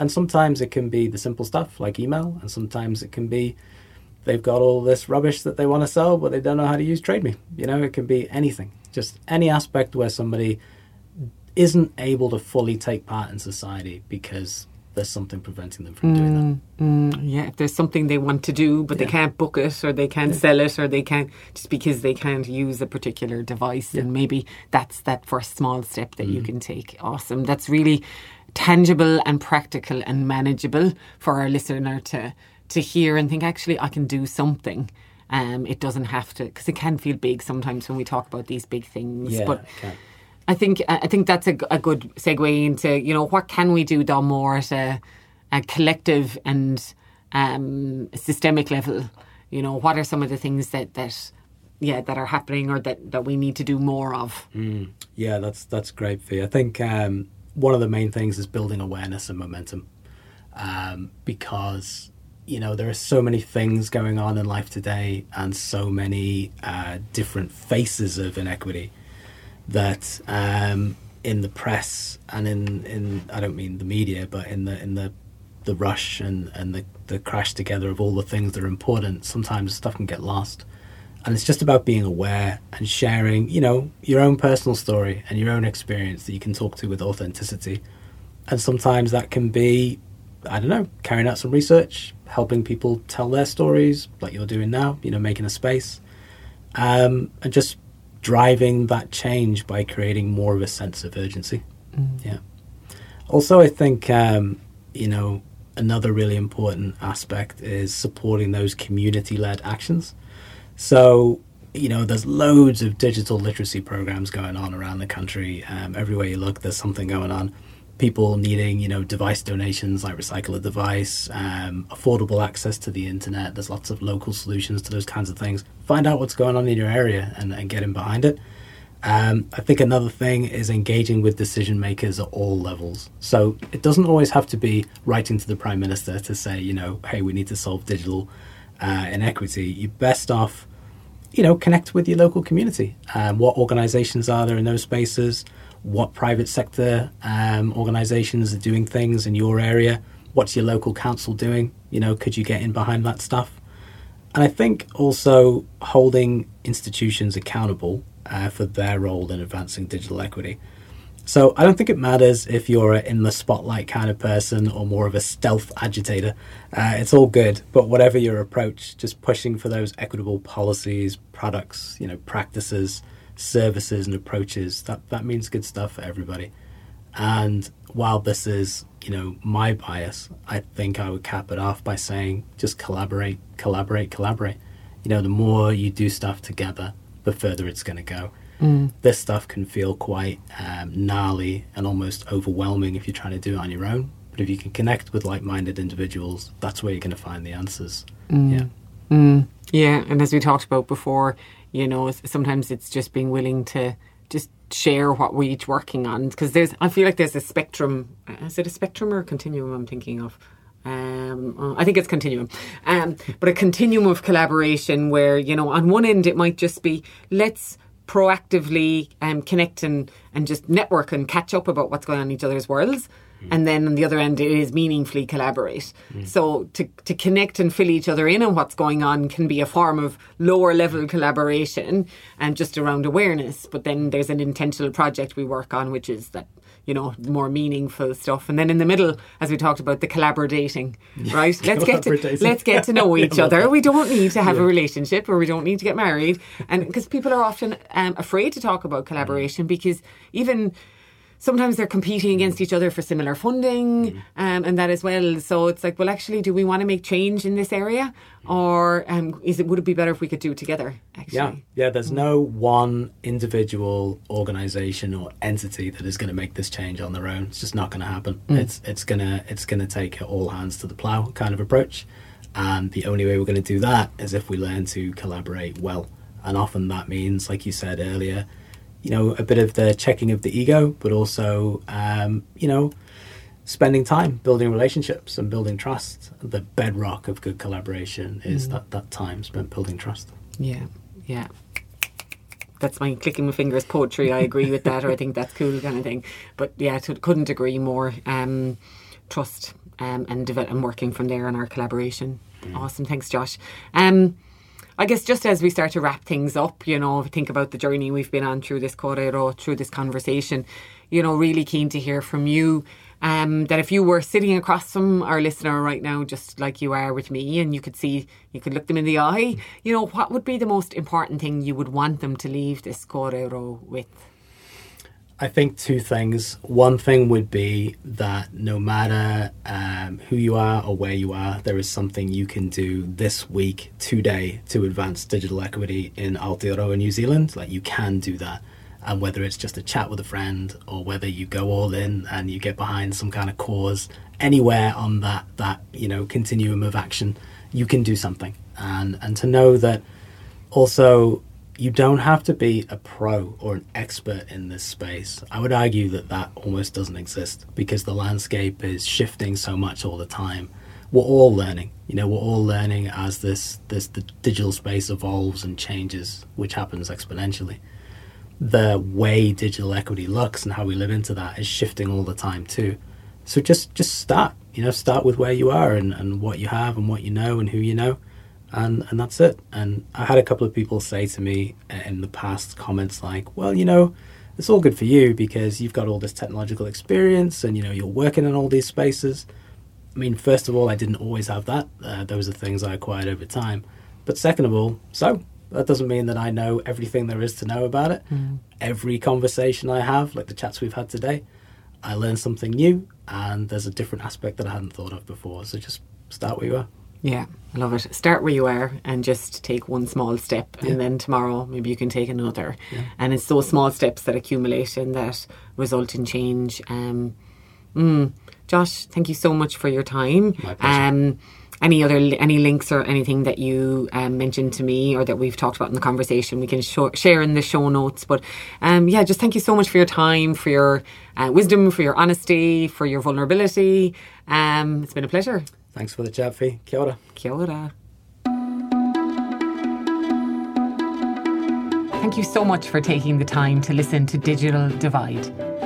And sometimes it can be the simple stuff like email, and sometimes it can be they've got all this rubbish that they want to sell, but they don't know how to use TradeMe. You know, it can be anything, just any aspect where somebody isn't able to fully take part in society because there's something preventing them from doing that. Mm, yeah, if there's something they want to do, but they can't book it or they can't sell it or they can't just because they can't use a particular device. And maybe that's that first small step that Mm. you can take. Awesome. That's really tangible and practical and manageable for our listener to to hear and think. Actually, I can do something. Um, it doesn't have to because it can feel big sometimes when we talk about these big things. Yeah, but. I think I think that's a, a, good segue into you know what can we do Dom more at a, a collective and um, systemic level. You know what are some of the things that that yeah that are happening or that, that we need to do more of. Yeah, that's that's great for you. I think um, one of the main things is building awareness and momentum, um, because you know there are so many things going on in life today, and so many uh, different faces of inequity that um, in the press and in, in I don't mean the media, but in the in the the rush and, and the, the crash together of all the things that are important, sometimes stuff can get lost. And it's just about being aware and sharing, you know, your own personal story and your own experience that you can talk to with authenticity. And sometimes that can be, I don't know, carrying out some research, helping people tell their stories, like you're doing now, you know, making a space, um, and just driving that change by creating more of a sense of urgency. Yeah. Also, I think, um, you know, another really important aspect is supporting those community led actions. So, you know, there's loads of digital literacy programs going on around the country. Um, everywhere you look, there's something going on. People needing, you know, device donations like Recycle a Device, um, affordable access to the internet. There's lots of local solutions to those kinds of things. Find out what's going on in your area and, and get in behind it. Um, I think another thing is engaging with decision makers at all levels. So it doesn't always have to be writing to the prime minister to say, you know, hey, we need to solve digital uh, inequity. You're best off, you know, connect with your local community. Um, what organizations are there in those spaces? What private sector um, organizations are doing things in your area? What's your local council doing? You know, could you get in behind that stuff? And I think also holding institutions accountable uh, for their role in advancing digital equity. So I don't think it matters if you're in the spotlight kind of person or more of a stealth agitator. Uh, it's all good, but whatever your approach, just pushing for those equitable policies, products, you know, practices, services, and approaches. That that means good stuff for everybody. And while this is, you know, my bias, I think I would cap it off by saying just collaborate, collaborate, collaborate. You know, the more you do stuff together, the further it's going to go. This stuff can feel quite um, gnarly and almost overwhelming if you're trying to do it on your own. But if you can connect with like-minded individuals, that's where you're going to find the answers. Mm. Yeah. Mm. Yeah, and as we talked about before, you know, sometimes it's just being willing to just share what we're each working on because there's I feel like there's a spectrum. Is it a spectrum or a continuum? I'm thinking of. Um, uh, I think it's continuum, um, but a continuum of collaboration where you know on one end it might just be let's proactively um, connect and, and just network and catch up about what's going on in each other's worlds. Mm. And then on the other end, it is meaningfully collaborate. Mm. So to, to connect and fill each other in on what's going on can be a form of lower level collaboration and just around awareness. But then there's an intentional project we work on, which is that you know, more meaningful stuff. And then in the middle, as we talked about, the collaborating, right? Let's get to let's get to know each other. We don't need to have yeah. a relationship or we don't need to get married. And because people are often um, afraid to talk about collaboration because even sometimes they're competing against each other for similar funding mm. um, and that as well. So it's like, well, actually, do we want to make change in this area, or um, is it would it be better if we could do it together? Actually, yeah, yeah. There's no one individual organization or entity that is going to make this change on their own. It's just not going to happen. Mm. It's it's gonna it's gonna take all hands to the plow kind of approach, and the only way we're going to do that is if we learn to collaborate well. And often that means, like you said earlier, you know, a bit of the checking of the ego, but also, um, you know, spending time building relationships and building trust. The bedrock of good collaboration is mm. that, that time spent building trust. Yeah, yeah. That's my clicking my fingers poetry. I agree with that, or I think that's cool kind of thing. But yeah, couldn't agree more. Um, trust um, and develop and working from there on our collaboration. Mm. Awesome, thanks, Josh. Um, I guess just as we start to wrap things up, you know, think about the journey we've been on through this kōrero, through this conversation, you know, really keen to hear from you. Um, that if you were sitting across from our listener right now, just like you are with me, and you could see, you could look them in the eye, you know, what would be the most important thing you would want them to leave this kōrero with? I think two things. One thing would be that no matter um, who you are or where you are, there is something you can do this week, today, to advance digital equity in Aotearoa, New Zealand. Like you can do that. And whether it's just a chat with a friend or whether you go all in and you get behind some kind of cause, anywhere on that that you know continuum of action, you can do something. And and to know that also you don't have to be a pro or an expert in this space. I would argue that that almost doesn't exist because the landscape is shifting so much all the time. We're all learning. You know, we're all learning as this this the digital space evolves and changes, which happens exponentially. The way digital equity looks and how we live into that is shifting all the time too. So just just start. You know, start with where you are and, and what you have and what you know and who you know and and that's it. And I had a couple of people say to me in the past comments like, "Well, you know, it's all good for you because you've got all this technological experience and you know you're working in all these spaces." I mean, first of all, I didn't always have that. Uh, those are things I acquired over time. But second of all, so that doesn't mean that I know everything there is to know about it. Mm. Every conversation I have, like the chats we've had today, I learn something new, and there's a different aspect that I hadn't thought of before. So just start where you are. Yeah, I love it. Start where you are and just take one small step, yeah. and then tomorrow maybe you can take another. Yeah. And it's those small steps that accumulate and that result in change. Um, mm, Josh, thank you so much for your time. My pleasure. Um, any other any links or anything that you um, mentioned to me or that we've talked about in the conversation we can show, share in the show notes but um, yeah just thank you so much for your time for your uh, wisdom for your honesty for your vulnerability um, it's been a pleasure Thanks for the chat, Fee. Kia ora. Kia ora. Thank you so much for taking the time to listen to Digital Divide.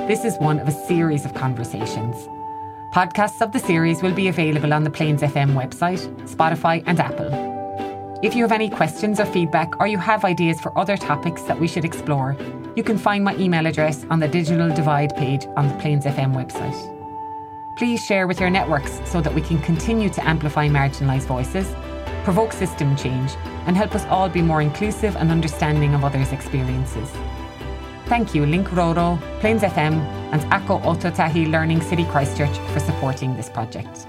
This is one of a series of conversations. Podcasts of the series will be available on the Plains FM website, Spotify, and Apple. If you have any questions or feedback, or you have ideas for other topics that we should explore, you can find my email address on the Digital Divide page on the Plains FM website. Please share with your networks so that we can continue to amplify marginalised voices, provoke system change, and help us all be more inclusive and understanding of others' experiences. Thank you, Link Rourou, Plains FM, and Ako Ōtautahi Learning City Christchurch for supporting this project.